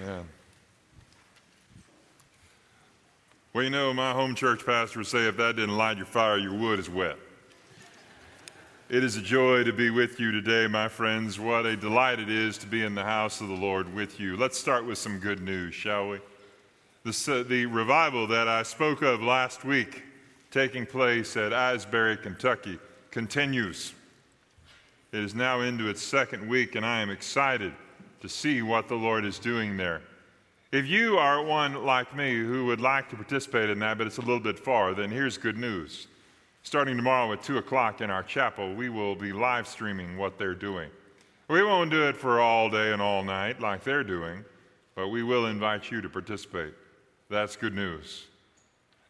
Amen. Well, you know, my home church pastor would say if that didn't light your fire, your wood is wet. It is a joy to be with you today, my friends. What a delight it is to be in the house of the Lord with you. Let's start with some good news, shall we? Uh, the revival that I spoke of last week, taking place at Asbury, Kentucky, continues. It is now into its second week, and I am excited to see what the Lord is doing there. If you are one like me who would like to participate in that, but it's a little bit far, then here's good news. Starting tomorrow at 2 o'clock in our chapel, we will be live streaming what they're doing. We won't do it for all day and all night like they're doing, but we will invite you to participate. That's good news.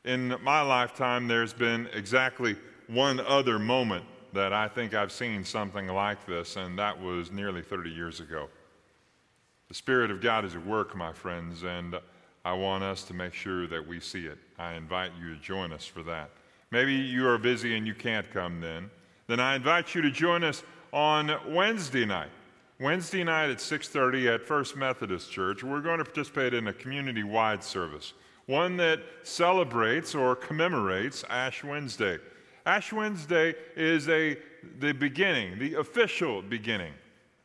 In my lifetime, there's been exactly one other moment that I think I've seen something like this, and that was nearly 30 years ago. The Spirit of God is at work, my friends, and I want us to make sure that we see it. I invite you to join us for that. Maybe you are busy and you can't come then. Then I invite you to join us on Wednesday night. Wednesday night at 6:30 at First Methodist Church, we're going to participate in a community-wide service, one that celebrates or commemorates Ash Wednesday. Ash Wednesday is a the beginning, the official beginning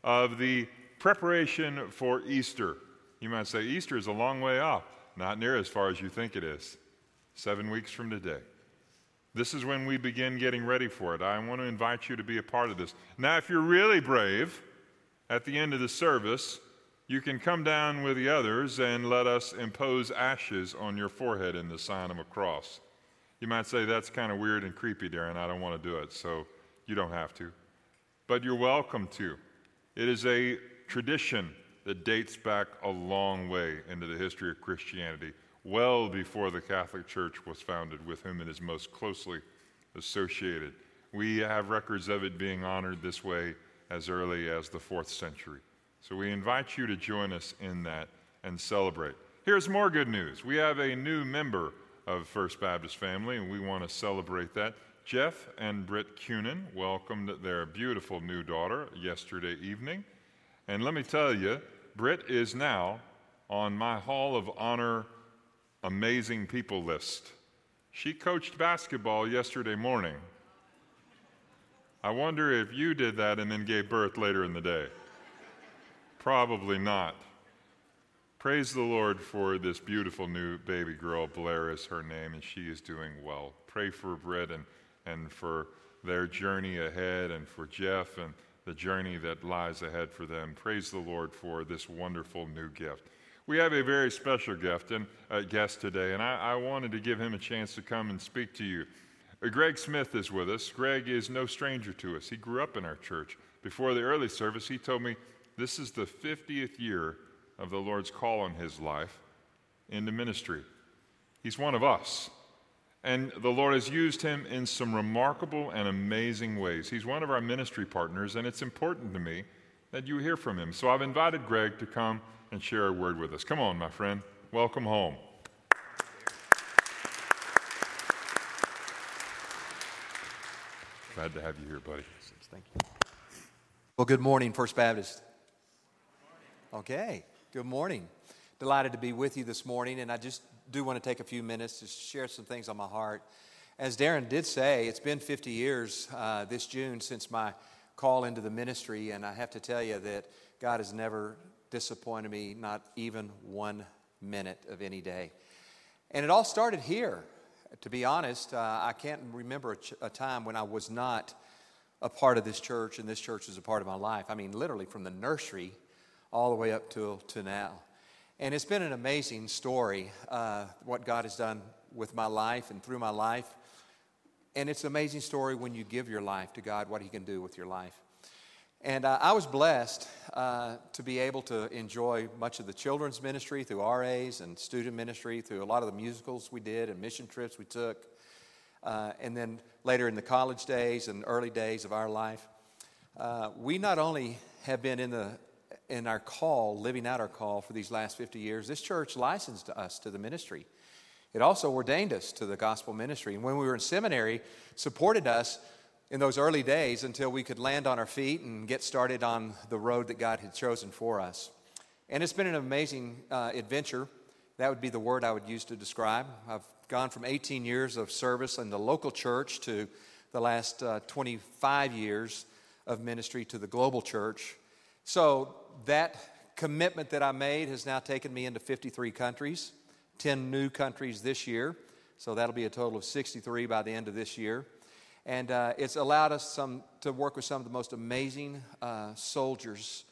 of the preparation for Easter. You might say, Easter is a long way off. Not near as far as you think it is. Seven weeks from today. This is when we begin getting ready for it. I want to invite you to be a part of this. Now, if you're really brave, at the end of the service, you can come down with the others and let us impose ashes on your forehead in the sign of a cross. You might say, that's kind of weird and creepy, Darin. I don't want to do it. So you don't have to. But you're welcome to. It is a tradition that dates back a long way into the history of Christianity, well before the Catholic Church was founded, with whom it is most closely associated. We have records of it being honored this way as early as the fourth century. So we invite you to join us in that and celebrate. Here's more good news. We have a new member of First Baptist family, and we want to celebrate that. Jeff and Britt Cunin welcomed their beautiful new daughter yesterday evening. And let me tell you, Britt is now on my Hall of Honor amazing people list. She coached basketball yesterday morning. I wonder if you did that and then gave birth later in the day. Probably not. Praise the Lord for this beautiful new baby girl. Blair is her name, and she is doing well. Pray for Britt and, and for their journey ahead, and for Jeff and the journey that lies ahead for them. Praise the Lord for this wonderful new gift. We have a very special gift and guest today, and I, I, wanted to give him a chance to come and speak to you. Uh, Greg Smith is with us. Greg is no stranger to us. He grew up in our church. Before the early service, he told me this is the 50th year of the Lord's call on his life into ministry. He's one of us. And the Lord has used him in some remarkable and amazing ways. He's one of our ministry partners, and it's important to me that you hear from him. So I've invited Greg to come and share a word with us. Come on, my friend. Welcome home. Glad to have you here, buddy. Thank you. Well, good morning, First Baptist. Okay, good morning. Delighted to be with you this morning, and I just do want to take a few minutes to share some things on my heart. As Darin did say, it's been 50 years uh, this June since my call into the ministry, and I have to tell you that God has never disappointed me, not even one minute of any day. And it all started here. To be honest, uh, I can't remember a, ch- a time when I was not a part of this church, and this church is a part of my life. I mean, literally from the nursery all the way up to, to now. And it's been an amazing story, uh, what God has done with my life and through my life. And it's an amazing story when you give your life to God, what He can do with your life. And uh, I was blessed uh, to be able to enjoy much of the children's ministry through RAs and student ministry, through a lot of the musicals we did and mission trips we took. Uh, and then later in the college days and early days of our life, uh, we not only have been in the in our call, living out our call for these last 50 years, this church licensed us to the ministry. It also ordained us to the gospel ministry. And when we were in seminary, supported us in those early days until we could land on our feet and get started on the road that God had chosen for us. And it's been an amazing uh, adventure. That would be the word I would use to describe. I've gone from 18 years of service in the local church to the last uh, 25 years of ministry to the global church. So that commitment that I made has now taken me into 53 countries, 10 new countries this year. So that'll be a total of 63 by the end of this year. And uh, it's allowed us some, to work with some of the most amazing uh, soldiers,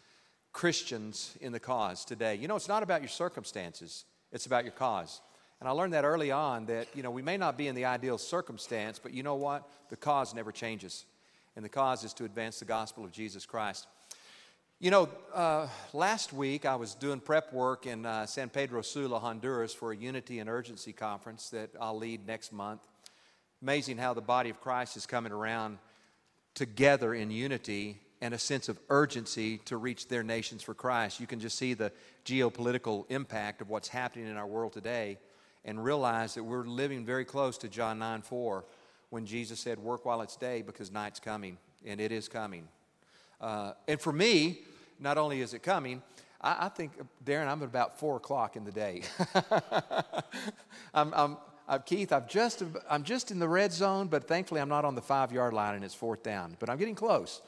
Christians in the cause today. You know, it's not about your circumstances, it's about your cause. And I learned that early on that, you know, we may not be in the ideal circumstance, but you know what? The cause never changes. And the cause is to advance the gospel of Jesus Christ. You know, uh, last week I was doing prep work in uh, San Pedro Sula, Honduras for a Unity and Urgency conference that I'll lead next month. Amazing how the body of Christ is coming around together in unity and a sense of urgency to reach their nations for Christ. You can just see the geopolitical impact of what's happening in our world today and realize that we're living very close to John 9 4 when Jesus said, Work while it's day because night's coming, and it is coming. Uh, and for me, not only is it coming, I, I think, Darin, I'm at about four o'clock in the day. I'm, I'm, I'm, Keith, I've just, I'm just in the red zone, but thankfully I'm not on the five yard line and it's fourth down. But I'm getting close.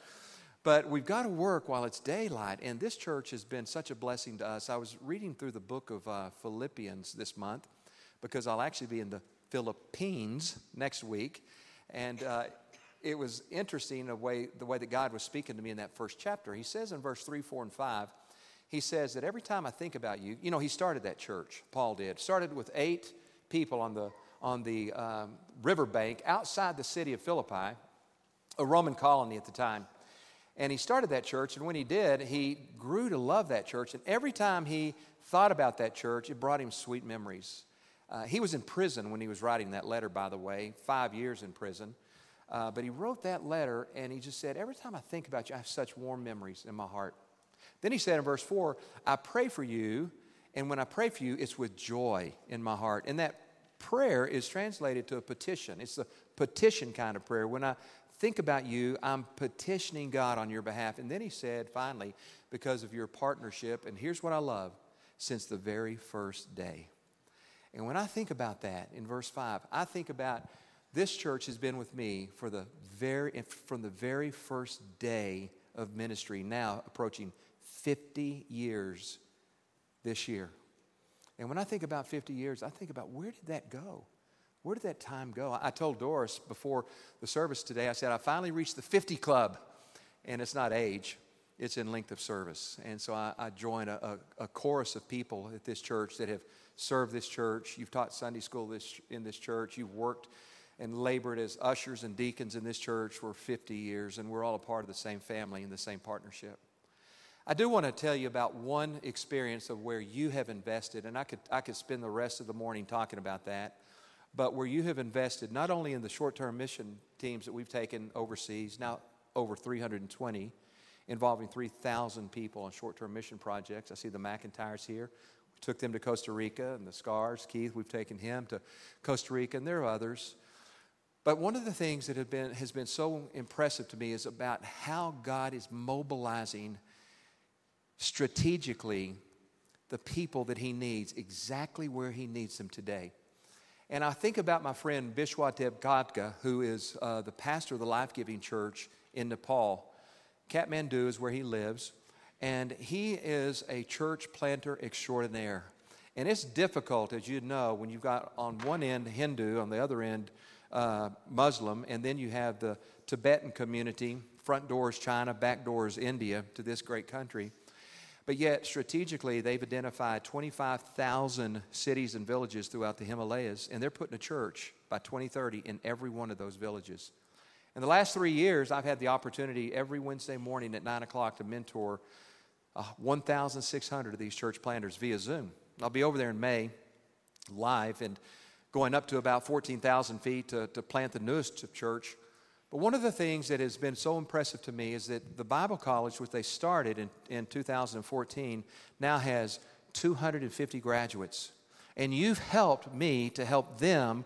But we've got to work while it's daylight, and this church has been such a blessing to us. I was reading through the book of uh, Philippians this month because I'll actually be in the Philippines next week. And uh, it was interesting the way, the way that God was speaking to me in that first chapter. He says in verse 3, 4, and 5, he says that every time I think about you, you know, he started that church, Paul did. Started with eight people on the, on the um, riverbank outside the city of Philippi, a Roman colony at the time. And he started that church, and when he did, he grew to love that church. And every time he thought about that church, it brought him sweet memories. Uh, he was in prison when he was writing that letter, by the way, five years in prison. Uh, but he wrote that letter and he just said, Every time I think about you, I have such warm memories in my heart. Then he said in verse 4, I pray for you, and when I pray for you, it's with joy in my heart. And that prayer is translated to a petition. It's a petition kind of prayer. When I think about you, I'm petitioning God on your behalf. And then he said, finally, because of your partnership, and here's what I love since the very first day. And when I think about that in verse 5, I think about this church has been with me for the very, from the very first day of ministry, now approaching 50 years this year. And when I think about 50 years, I think about where did that go? Where did that time go? I told Doris before the service today, I said, I finally reached the 50 club. And it's not age, it's in length of service. And so I, I join a, a, a, chorus of people at this church that have served this church. You've taught Sunday school this, in this church. You've worked and labored as ushers and deacons in this church for 50 years, and we're all a part of the same family and the same partnership. I do want to tell you about one experience of where you have invested, and I could, I could spend the rest of the morning talking about that, but where you have invested not only in the short term mission teams that we've taken overseas, now over 320, involving 3,000 people on short term mission projects. I see the McIntyres here. We took them to Costa Rica, and the Scars, Keith, we've taken him to Costa Rica, and there are others. But one of the things that been, has been so impressive to me is about how God is mobilizing strategically the people that He needs exactly where He needs them today. And I think about my friend Bishwadev Khadka, who is uh, the pastor of the Life Giving Church in Nepal. Kathmandu is where he lives, and he is a church planter extraordinaire. And it's difficult, as you know, when you've got on one end Hindu, on the other end uh, Muslim, and then you have the Tibetan community, front doors China, back doors India to this great country. But yet, strategically, they've identified 25,000 cities and villages throughout the Himalayas, and they're putting a church by 2030 in every one of those villages. In the last three years, I've had the opportunity every Wednesday morning at 9 o'clock to mentor uh, 1,600 of these church planters via Zoom. I'll be over there in May live, and going up to about 14,000 feet to, to plant the newest church. But one of the things that has been so impressive to me is that the Bible College, which they started in, in 2014, now has 250 graduates. And you've helped me to help them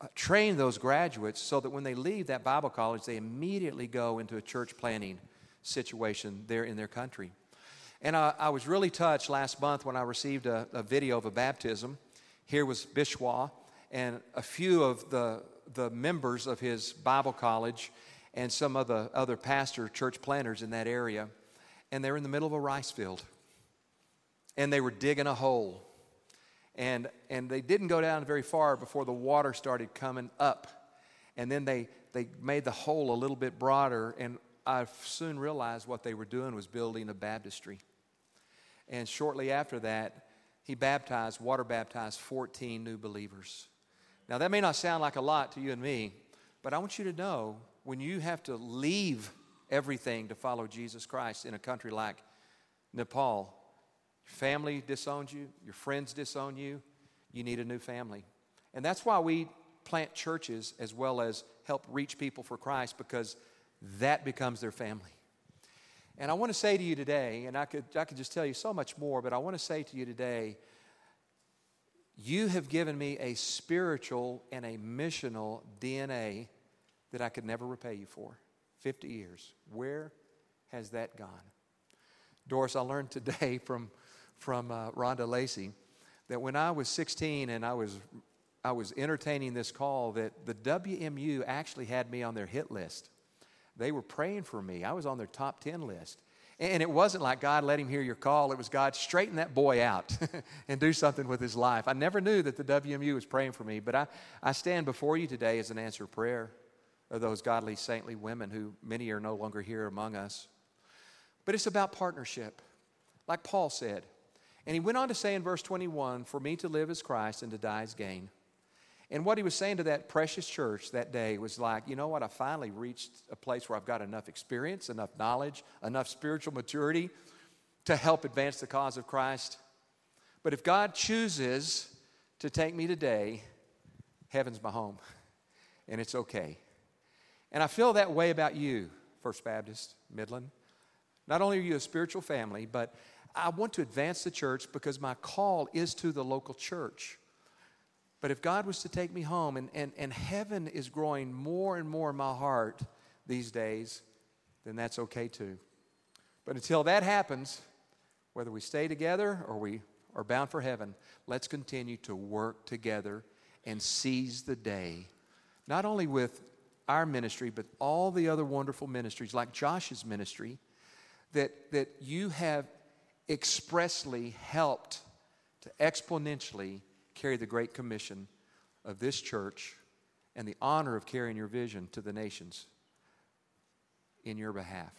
uh, train those graduates so that when they leave that Bible college, they immediately go into a church planning situation there in their country. And I, I was really touched last month when I received a, a video of a baptism. Here was Bishwa and a few of the, the members of his Bible college and some of the other pastor church planters in that area. And they were in the middle of a rice field. And they were digging a hole. And, and they didn't go down very far before the water started coming up. And then they, they made the hole a little bit broader. And I soon realized what they were doing was building a baptistry. And shortly after that, he baptized, water baptized 14 new believers. Now, that may not sound like a lot to you and me, but I want you to know when you have to leave everything to follow Jesus Christ in a country like Nepal, your family disowns you, your friends disown you, you need a new family. And that's why we plant churches as well as help reach people for Christ because that becomes their family. And I want to say to you today, and I could, I could just tell you so much more, but I want to say to you today, you have given me a spiritual and a missional DNA that I could never repay you for. 50 years. Where has that gone? Doris, I learned today from, from uh, Rhonda Lacey that when I was 16 and I was, I was entertaining this call, that the WMU actually had me on their hit list. They were praying for me. I was on their top 10 list. And it wasn't like God let him hear your call. It was God straighten that boy out and do something with his life. I never knew that the WMU was praying for me, but I, I stand before you today as an answer prayer of those godly, saintly women who many are no longer here among us. But it's about partnership, like Paul said. And he went on to say in verse 21 For me to live is Christ and to die is gain. And what he was saying to that precious church that day was like, you know what? I finally reached a place where I've got enough experience, enough knowledge, enough spiritual maturity to help advance the cause of Christ. But if God chooses to take me today, heaven's my home, and it's okay. And I feel that way about you, First Baptist, Midland. Not only are you a spiritual family, but I want to advance the church because my call is to the local church. But if God was to take me home, and, and, and heaven is growing more and more in my heart these days, then that's okay too. But until that happens, whether we stay together or we are bound for heaven, let's continue to work together and seize the day, not only with our ministry, but all the other wonderful ministries, like Josh's ministry, that, that you have expressly helped to exponentially carry the great commission of this church and the honor of carrying your vision to the nations in your behalf.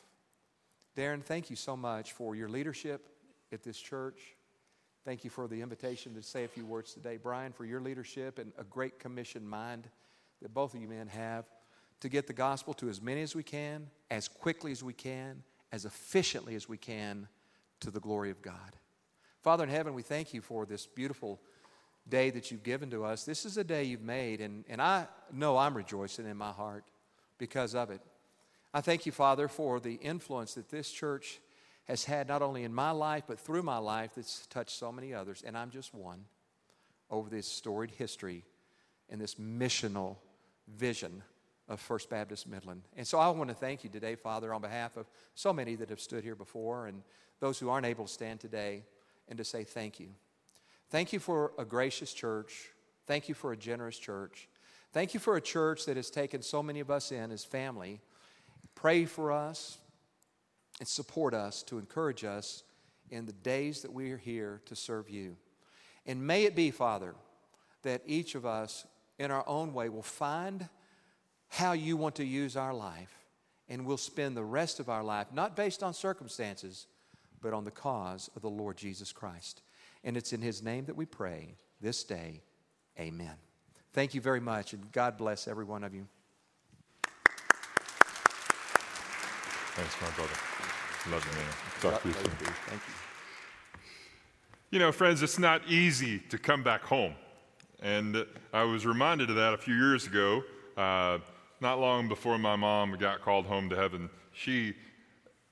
Darin, thank you so much for your leadership at this church. Thank you for the invitation to say a few words today. Brian, for your leadership and a great commission mind that both of you men have to get the gospel to as many as we can, as quickly as we can, as efficiently as we can, to the glory of God. Father in heaven, we thank you for this beautiful day that you've given to us. This is a day you've made, and, and I know I'm rejoicing in my heart because of it. I thank you, Father, for the influence that this church has had not only in my life, but through my life that's touched so many others, and I'm just one over this storied history and this missional vision of First Baptist Midland. And so I want to thank you today, Father, on behalf of so many that have stood here before and those who aren't able to stand today, and to say thank you. Thank you for a gracious church. Thank you for a generous church. Thank you for a church that has taken so many of us in as family. Pray for us and support us to encourage us in the days that we are here to serve you. And may it be, Father, that each of us in our own way will find how you want to use our life and we'll spend the rest of our life not based on circumstances, but on the cause of the Lord Jesus Christ. And it's in His name that we pray this day. Amen. Thank you very much, and God bless every one of you. Thanks, my brother. Love you, man. Talk to you soon. Thank you. You know, friends, it's not easy to come back home. And I was reminded of that a few years ago, uh, not long before my mom got called home to heaven. She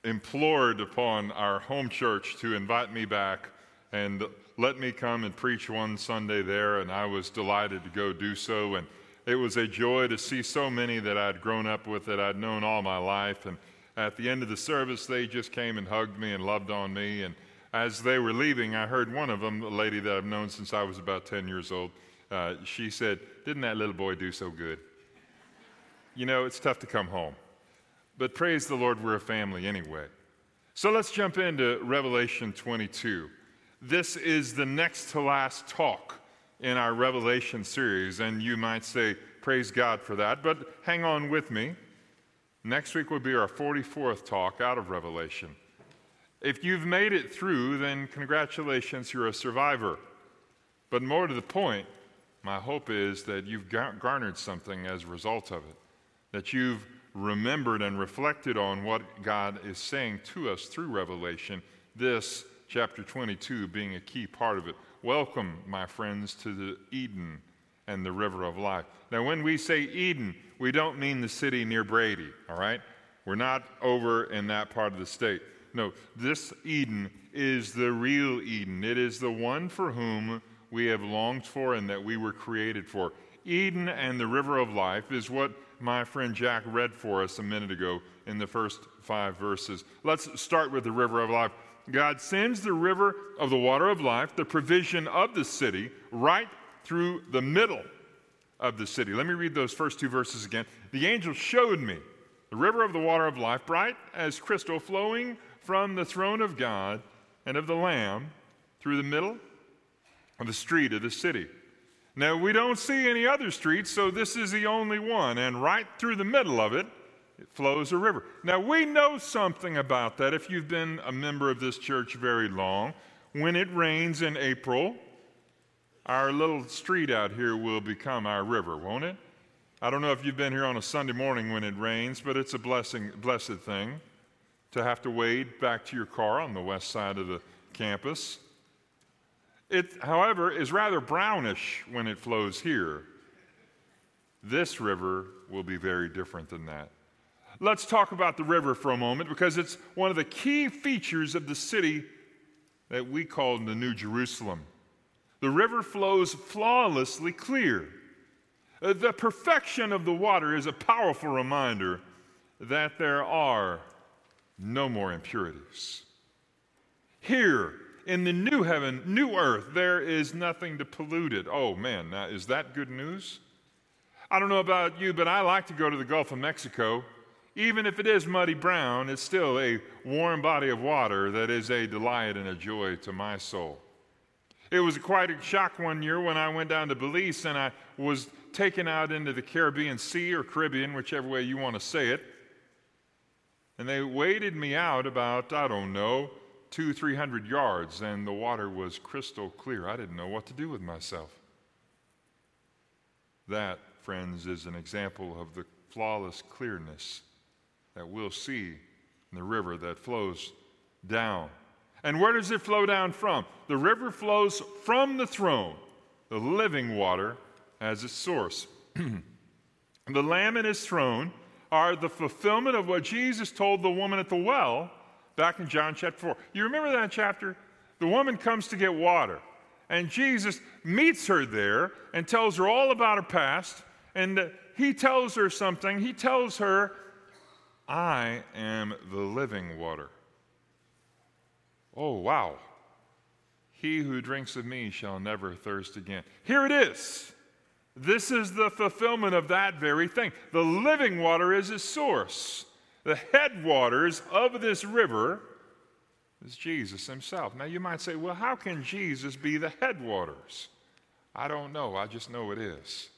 implored upon our home church to invite me back and let me come and preach one Sunday there, and I was delighted to go do so. And it was a joy to see so many that I'd grown up with, that I'd known all my life. And At the end of the service, they just came and hugged me and loved on me. And as they were leaving, I heard one of them, a lady that I've known since I was about 10 years old, uh, she said, Didn't that little boy do so good? You know, it's tough to come home. But praise the Lord, we're a family anyway. So let's jump into Revelation 22. This is the next to last talk in our Revelation series, and you might say, Praise God for that, but hang on with me. Next week will be our 44th talk out of Revelation. If you've made it through, then congratulations, you're a survivor. But more to the point, my hope is that you've garnered something as a result of it, that you've remembered and reflected on what God is saying to us through Revelation, this chapter 22 being a key part of it. Welcome, my friends, to the Eden and the river of life. Now, when we say Eden, we don't mean the city near Brady, all right? We're not over in that part of the state. No, this Eden is the real Eden. It is the one for whom we have longed for and that we were created for. Eden and the river of life is what my friend Jack read for us a minute ago in the first five verses. Let's start with the river of life. God sends the river of the water of life, the provision of the city, right through the middle of the city. Let me read those first two verses again. The angel showed me the river of the water of life, bright as crystal, flowing from the throne of God and of the Lamb through the middle of the street of the city. Now, we don't see any other streets, so this is the only one. And right through the middle of it, it flows a river. Now, we know something about that if you've been a member of this church very long. When it rains in April, our little street out here will become our river, won't it? I don't know if you've been here on a Sunday morning when it rains, but it's a blessing, blessed thing to have to wade back to your car on the west side of the campus. It, however, is rather brownish when it flows here. This river will be very different than that. Let's talk about the river for a moment because it's one of the key features of the city that we call the New Jerusalem. The river flows flawlessly clear. Uh, the perfection of the water is a powerful reminder that there are no more impurities. Here, in the new heaven, new earth, there is nothing to pollute it. Oh man, now is that good news? I don't know about you, but I like to go to the Gulf of Mexico. Even if it is muddy brown, it's still a warm body of water that is a delight and a joy to my soul. It was quite a shock one year when I went down to Belize and I was taken out into the Caribbean Sea or Caribbean, whichever way you want to say it. And they waded me out about, I don't know, two, three hundred yards, and the water was crystal clear. I didn't know what to do with myself. That, friends, is an example of the flawless clearness that we'll see in the river that flows down. And where does it flow down from? The river flows from the throne, the living water as its source. the Lamb and his throne are the fulfillment of what Jesus told the woman at the well back in John chapter 4. You remember that chapter? The woman comes to get water, and Jesus meets her there and tells her all about her past. And he tells her something. He tells her, I am the living water. Oh, wow. He who drinks of me shall never thirst again. Here it is. This is the fulfillment of that very thing. The living water is its source. The headwaters of this river is Jesus himself. Now you might say, well, how can Jesus be the headwaters? I don't know. I just know it is.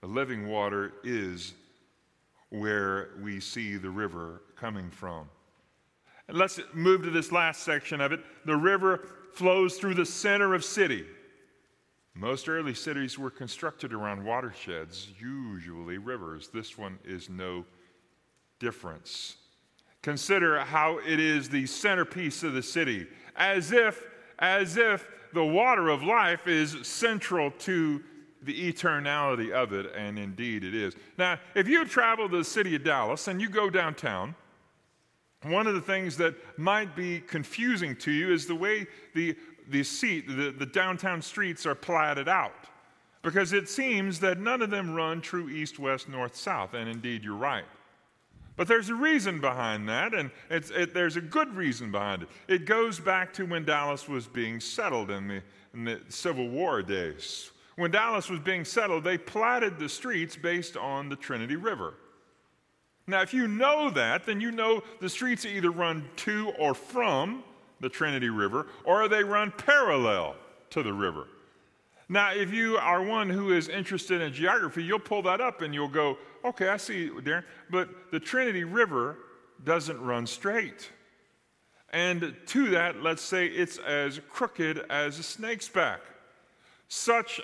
The living water is where we see the river coming from. And let's move to this last section of it. The river flows through the center of city. Most early cities were constructed around watersheds, usually rivers. This one is no difference. Consider how it is the centerpiece of the city, as if, as if the water of life is central to the eternality of it, and indeed it is. Now, if you travel to the city of Dallas and you go downtown, one of the things that might be confusing to you is the way the, the, seat, the, the downtown streets are platted out. Because it seems that none of them run true east, west, north, south, and indeed you're right. But there's a reason behind that, and it's it, there's a good reason behind it. It goes back to when Dallas was being settled in the, in the Civil War days. When Dallas was being settled, they platted the streets based on the Trinity River. Now, if you know that, then you know the streets either run to or from the Trinity River, or they run parallel to the river. Now, if you are one who is interested in geography, you'll pull that up and you'll go, okay, I see, Darin. But the Trinity River doesn't run straight. And to that, let's say it's as crooked as a snake's back. Such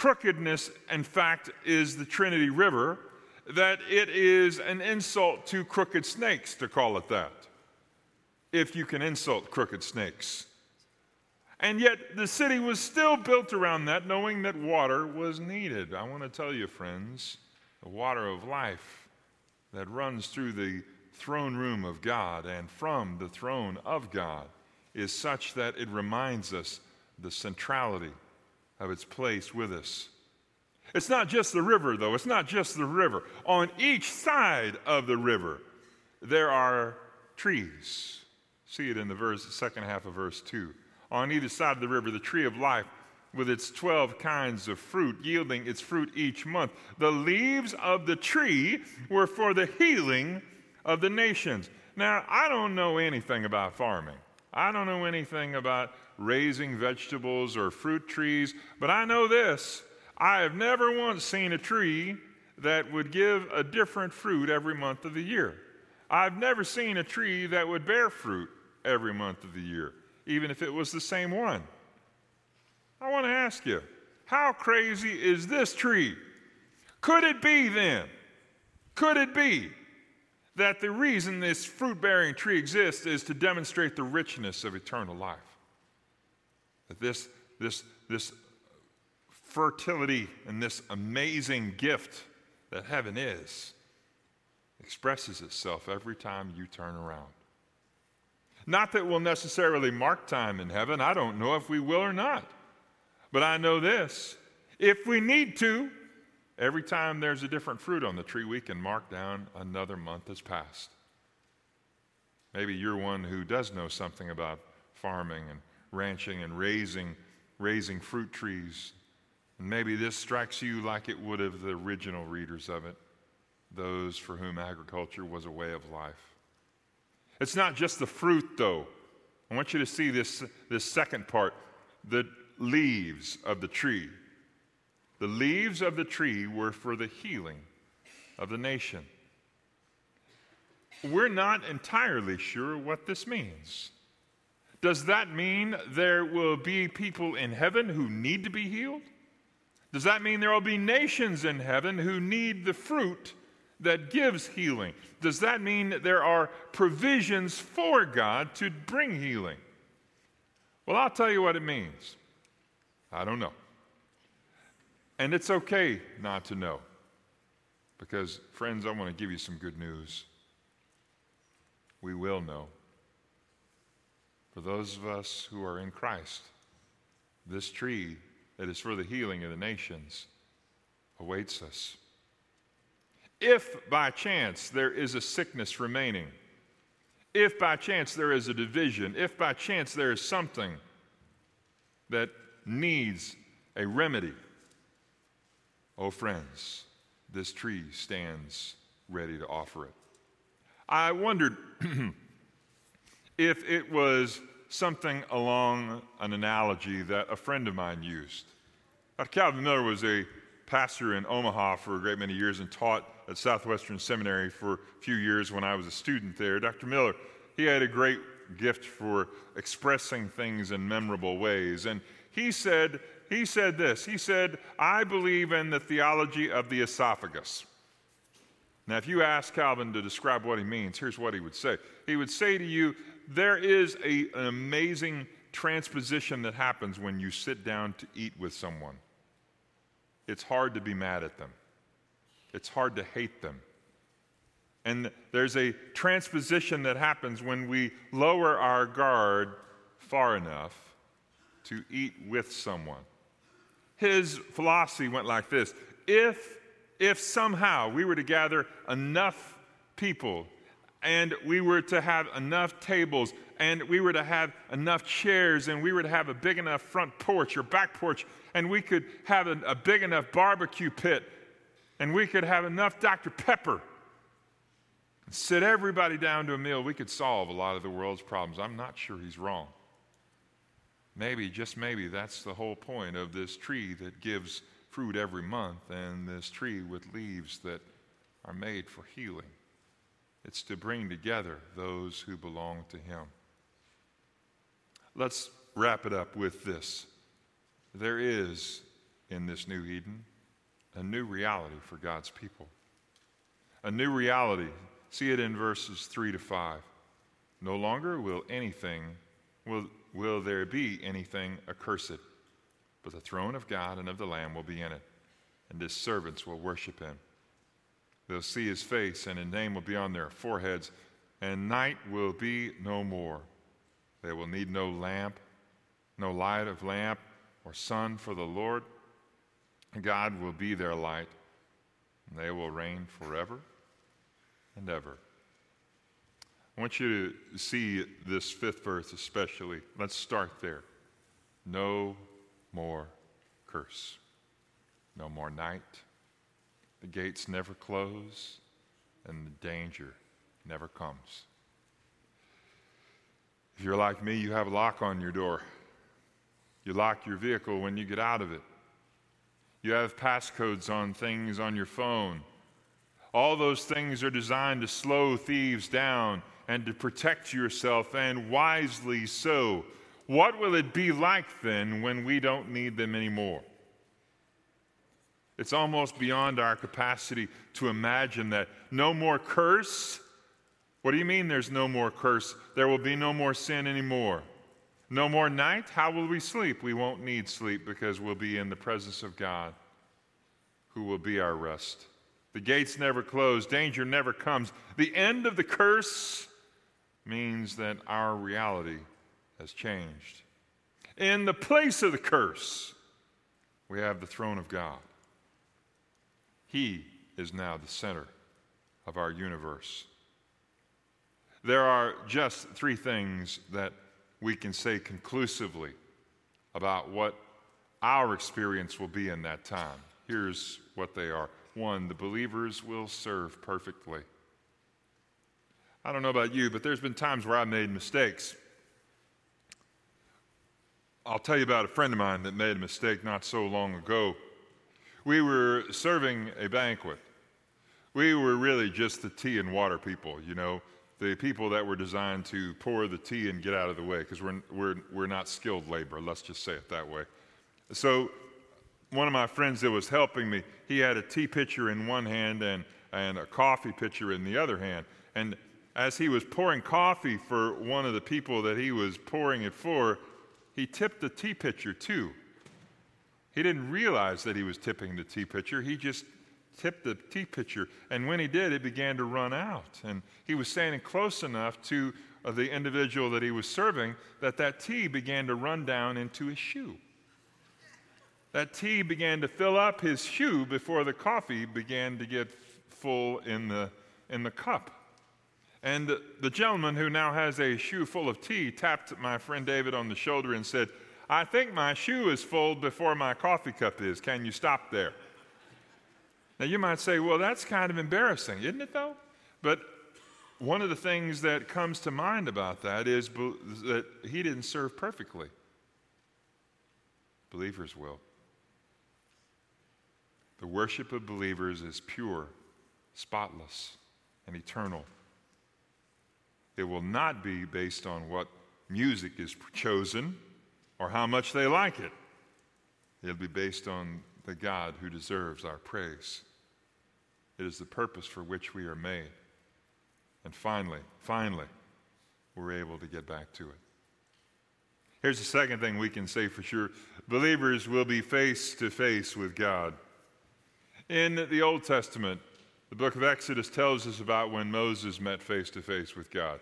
crookedness, in fact, is the Trinity River that it is an insult to crooked snakes to call it that. If you can insult crooked snakes. And yet, the city was still built around that, knowing that water was needed. I want to tell you, friends, the water of life that runs through the throne room of God and from the throne of God is such that it reminds us the centrality of its place with us. It's not just the river, though. It's not just the river. On each side of the river, there are trees. See it in the verse, the second half of verse 2 on either side of the river the tree of life with its 12 kinds of fruit, yielding its fruit each month. The leaves of the tree were for the healing of the nations. Now, I don't know anything about farming. I don't know anything about raising vegetables or fruit trees, but I know this. I have never once seen a tree that would give a different fruit every month of the year. I've never seen a tree that would bear fruit every month of the year even if it was the same one. I want to ask you, how crazy is this tree? Could it be then? Could it be that the reason this fruit bearing tree exists is to demonstrate the richness of eternal life? This, this, this fertility and this amazing gift that heaven is expresses itself every time you turn around. Not that we'll necessarily mark time in heaven. I don't know if we will or not. But I know this if we need to, every time there's a different fruit on the tree, we can mark down another month has passed. Maybe you're one who does know something about farming and ranching and raising, raising fruit trees. And maybe this strikes you like it would have the original readers of it, those for whom agriculture was a way of life. It's not just the fruit, though. I want you to see this, this second part the leaves of the tree. The leaves of the tree were for the healing of the nation. We're not entirely sure what this means. Does that mean there will be people in heaven who need to be healed? Does that mean there will be nations in heaven who need the fruit that gives healing. Does that mean that there are provisions for God to bring healing? Well, I'll tell you what it means. I don't know. And it's okay not to know. Because, friends, I want to give you some good news. We will know. For those of us who are in Christ, this tree that is for the healing of the nations awaits us. If by chance there is a sickness remaining, if by chance there is a division, if by chance there is something that needs a remedy, oh, friends, this tree stands ready to offer it. I wondered if it was something along an analogy that a friend of mine used. Dr. Calvin Miller was a pastor in Omaha for a great many years and taught at Southwestern Seminary for a few years when I was a student there. Dr. Miller, he had a great gift for expressing things in memorable ways. And he said, he said this He said, I believe in the theology of the esophagus. Now, if you ask Calvin to describe what he means, here's what he would say. He would say to you, There is a, an amazing transposition that happens when you sit down to eat with someone it's hard to be mad at them. It's hard to hate them. And there's a transposition that happens when we lower our guard far enough to eat with someone. His philosophy went like this if, if somehow we were to gather enough people. And we were to have enough tables, and we were to have enough chairs, and we were to have a big enough front porch or back porch, and we could have a, a big enough barbecue pit, and we could have enough Dr. Pepper. Sit everybody down to a meal, we could solve a lot of the world's problems. I'm not sure he's wrong. Maybe, just maybe, that's the whole point of this tree that gives fruit every month and this tree with leaves that are made for healing. It's to bring together those who belong to Him. Let's wrap it up with this. There is in this new Eden a new reality for God's people. A new reality. See it in verses 3 to 5. No longer will anything, will, will there be anything accursed, but the throne of God and of the Lamb will be in it, and his servants will worship him. They'll see his face, and his name will be on their foreheads, and night will be no more. They will need no lamp, no light of lamp or sun for the Lord. God will be their light, and they will reign forever and ever. I want you to see this fifth verse especially. Let's start there. No more curse, no more night the gates never close, and the danger never comes. If you're like me, you have a lock on your door. You lock your vehicle when you get out of it. You have passcodes on things on your phone. All those things are designed to slow thieves down and to protect yourself, and wisely so. What will it be like then when we don't need them anymore? It's almost beyond our capacity to imagine that. No more curse. What do you mean there's no more curse? There will be no more sin anymore. No more night? How will we sleep? We won't need sleep because we'll be in the presence of God, who will be our rest. The gates never close, danger never comes. The end of the curse means that our reality has changed. In the place of the curse, we have the throne of God. He is now the center of our universe. There are just three things that we can say conclusively about what our experience will be in that time. Here's what they are one, the believers will serve perfectly. I don't know about you, but there's been times where I made mistakes. I'll tell you about a friend of mine that made a mistake not so long ago. We were serving a banquet. We were really just the tea and water people, you know, the people that were designed to pour the tea and get out of the way because we're, we're, we're not skilled labor, let's just say it that way. So, one of my friends that was helping me, he had a tea pitcher in one hand and, and a coffee pitcher in the other hand. And as he was pouring coffee for one of the people that he was pouring it for, he tipped the tea pitcher too. He didn't realize that he was tipping the tea pitcher. He just tipped the tea pitcher. And when he did, it began to run out. And he was standing close enough to uh, the individual that he was serving that that tea began to run down into his shoe. That tea began to fill up his shoe before the coffee began to get full in the, in the cup. And the, the gentleman who now has a shoe full of tea tapped my friend David on the shoulder and said, I think my shoe is full before my coffee cup is. Can you stop there? Now, you might say, well, that's kind of embarrassing, isn't it, though? But one of the things that comes to mind about that is that he didn't serve perfectly. Believers will. The worship of believers is pure, spotless, and eternal. It will not be based on what music is chosen or how much they like it. It'll be based on the God who deserves our praise. It is the purpose for which we are made. And finally, finally, we're able to get back to it. Here's the second thing we can say for sure believers will be face to face with God. In the Old Testament, the book of Exodus tells us about when Moses met face to face with God.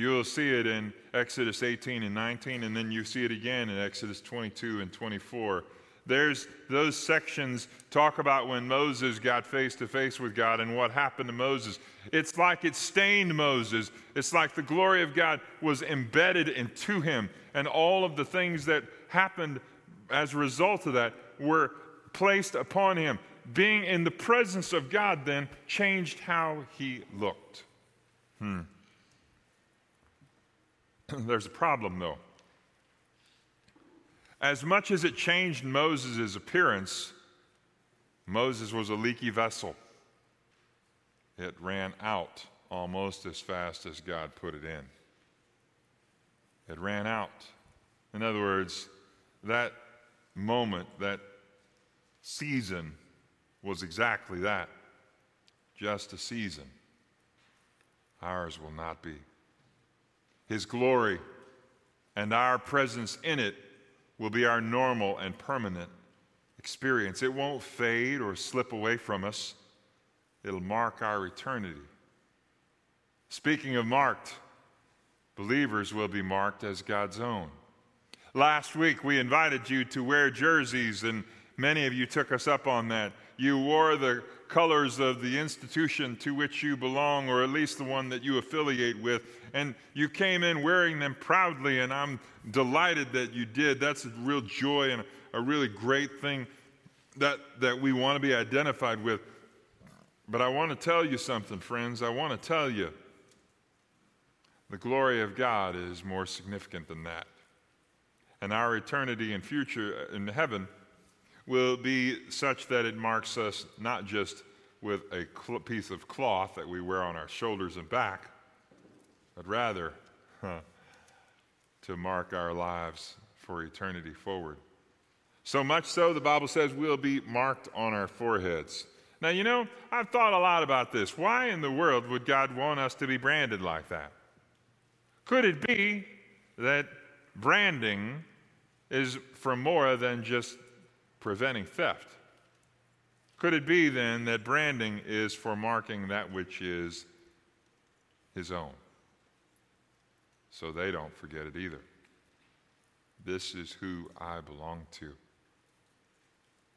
You'll see it in Exodus 18 and 19, and then you see it again in Exodus 22 and 24. There's those sections talk about when Moses got face to face with God and what happened to Moses. It's like it stained Moses. It's like the glory of God was embedded into him, and all of the things that happened as a result of that were placed upon him. Being in the presence of God then changed how he looked. Hmm. There's a problem though. As much as it changed Moses' appearance, Moses was a leaky vessel. It ran out almost as fast as God put it in. It ran out. In other words, that moment, that season was exactly that just a season. Ours will not be. His glory and our presence in it will be our normal and permanent experience. It won't fade or slip away from us, it'll mark our eternity. Speaking of marked, believers will be marked as God's own. Last week, we invited you to wear jerseys, and many of you took us up on that. You wore the colors of the institution to which you belong, or at least the one that you affiliate with, and you came in wearing them proudly, and I'm delighted that you did. That's a real joy and a really great thing that, that we want to be identified with. But I want to tell you something, friends. I want to tell you the glory of God is more significant than that. And our eternity and future in heaven will be such that it marks us not just with a cl- piece of cloth that we wear on our shoulders and back, but rather huh, to mark our lives for eternity forward. So much so, the Bible says we'll be marked on our foreheads. Now, you know, I've thought a lot about this. Why in the world would God want us to be branded like that? Could it be that branding is for more than just preventing theft? Could it be then that branding is for marking that which is his own? So they don't forget it either. This is who I belong to.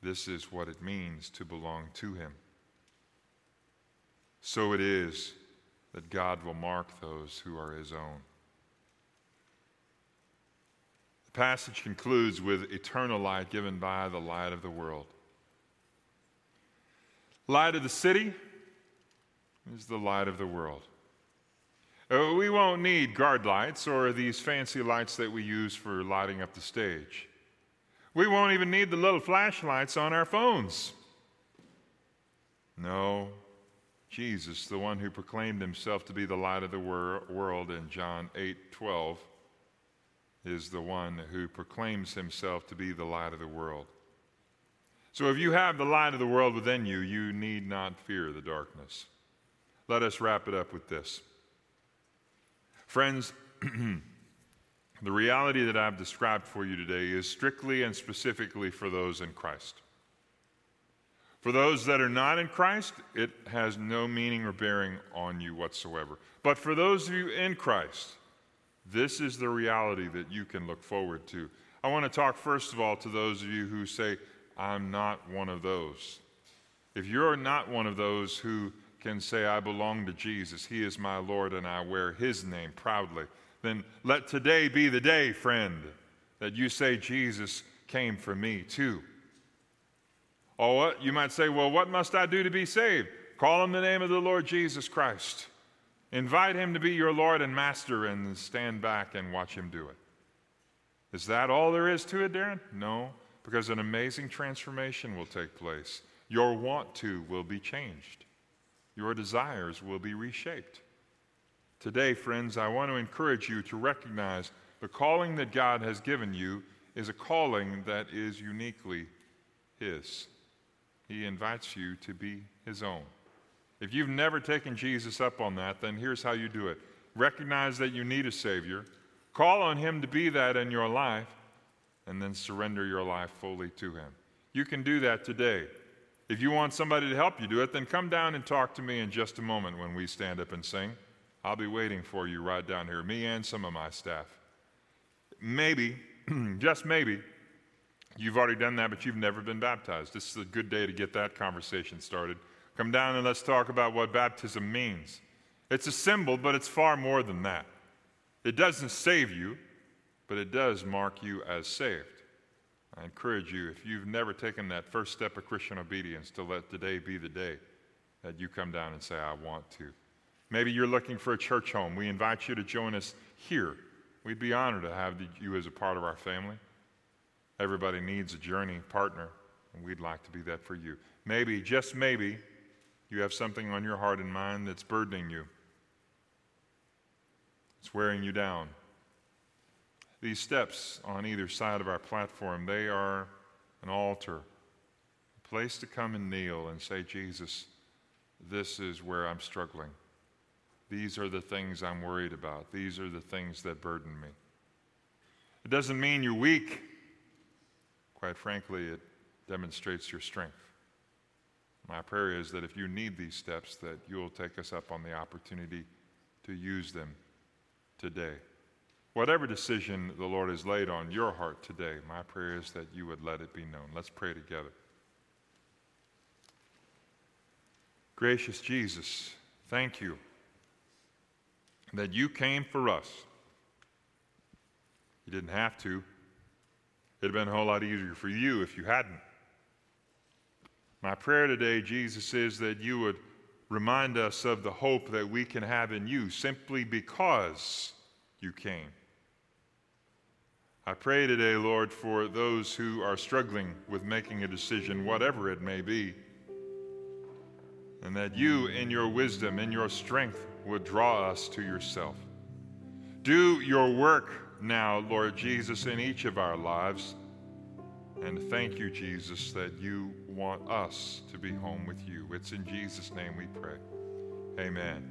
This is what it means to belong to him. So it is that God will mark those who are his own. The passage concludes with eternal light given by the light of the world. Light of the city is the light of the world. Uh, we won't need guard lights or these fancy lights that we use for lighting up the stage. We won't even need the little flashlights on our phones. No, Jesus, the one who proclaimed himself to be the light of the wor- world in John 8 12, is the one who proclaims himself to be the light of the world. So if you have the light of the world within you, you need not fear the darkness. Let us wrap it up with this. Friends, the reality that I've described for you today is strictly and specifically for those in Christ. For those that are not in Christ, it has no meaning or bearing on you whatsoever. But for those of you in Christ, this is the reality that you can look forward to. I want to talk first of all to those of you who say, I'm not one of those. If you're not one of those who can say, I belong to Jesus, He is my Lord, and I wear His name proudly, then let today be the day, friend, that you say, Jesus came for me too. Or what? You might say, well, what must I do to be saved? Call on the name of the Lord Jesus Christ. Invite him to be your Lord and Master and stand back and watch him do it. Is that all there is to it, Darin? No, because an amazing transformation will take place. Your want to will be changed, your desires will be reshaped. Today, friends, I want to encourage you to recognize the calling that God has given you is a calling that is uniquely His. He invites you to be His own. If you've never taken Jesus up on that, then here's how you do it recognize that you need a Savior, call on Him to be that in your life, and then surrender your life fully to Him. You can do that today. If you want somebody to help you do it, then come down and talk to me in just a moment when we stand up and sing. I'll be waiting for you right down here, me and some of my staff. Maybe, just maybe, You've already done that, but you've never been baptized. This is a good day to get that conversation started. Come down and let's talk about what baptism means. It's a symbol, but it's far more than that. It doesn't save you, but it does mark you as saved. I encourage you, if you've never taken that first step of Christian obedience, to let today be the day that you come down and say, I want to. Maybe you're looking for a church home. We invite you to join us here. We'd be honored to have you as a part of our family. Everybody needs a journey partner, and we'd like to be that for you. Maybe, just maybe, you have something on your heart and mind that's burdening you, it's wearing you down. These steps on either side of our platform, they are an altar, a place to come and kneel and say, Jesus, this is where I'm struggling. These are the things I'm worried about. These are the things that burden me. It doesn't mean you're weak. Quite frankly, it demonstrates your strength. My prayer is that if you need these steps, that you'll take us up on the opportunity to use them today. Whatever decision the Lord has laid on your heart today, my prayer is that you would let it be known. Let's pray together. Gracious Jesus, thank you that you came for us. You didn't have to. It'd have been a whole lot easier for you if you hadn't. My prayer today, Jesus, is that you would remind us of the hope that we can have in you simply because you came. I pray today, Lord, for those who are struggling with making a decision, whatever it may be, and that you, in your wisdom, in your strength, would draw us to yourself. Do your work now, Lord Jesus, in each of our lives. And thank you, Jesus, that you want us to be home with you. It's in Jesus' name we pray. Amen.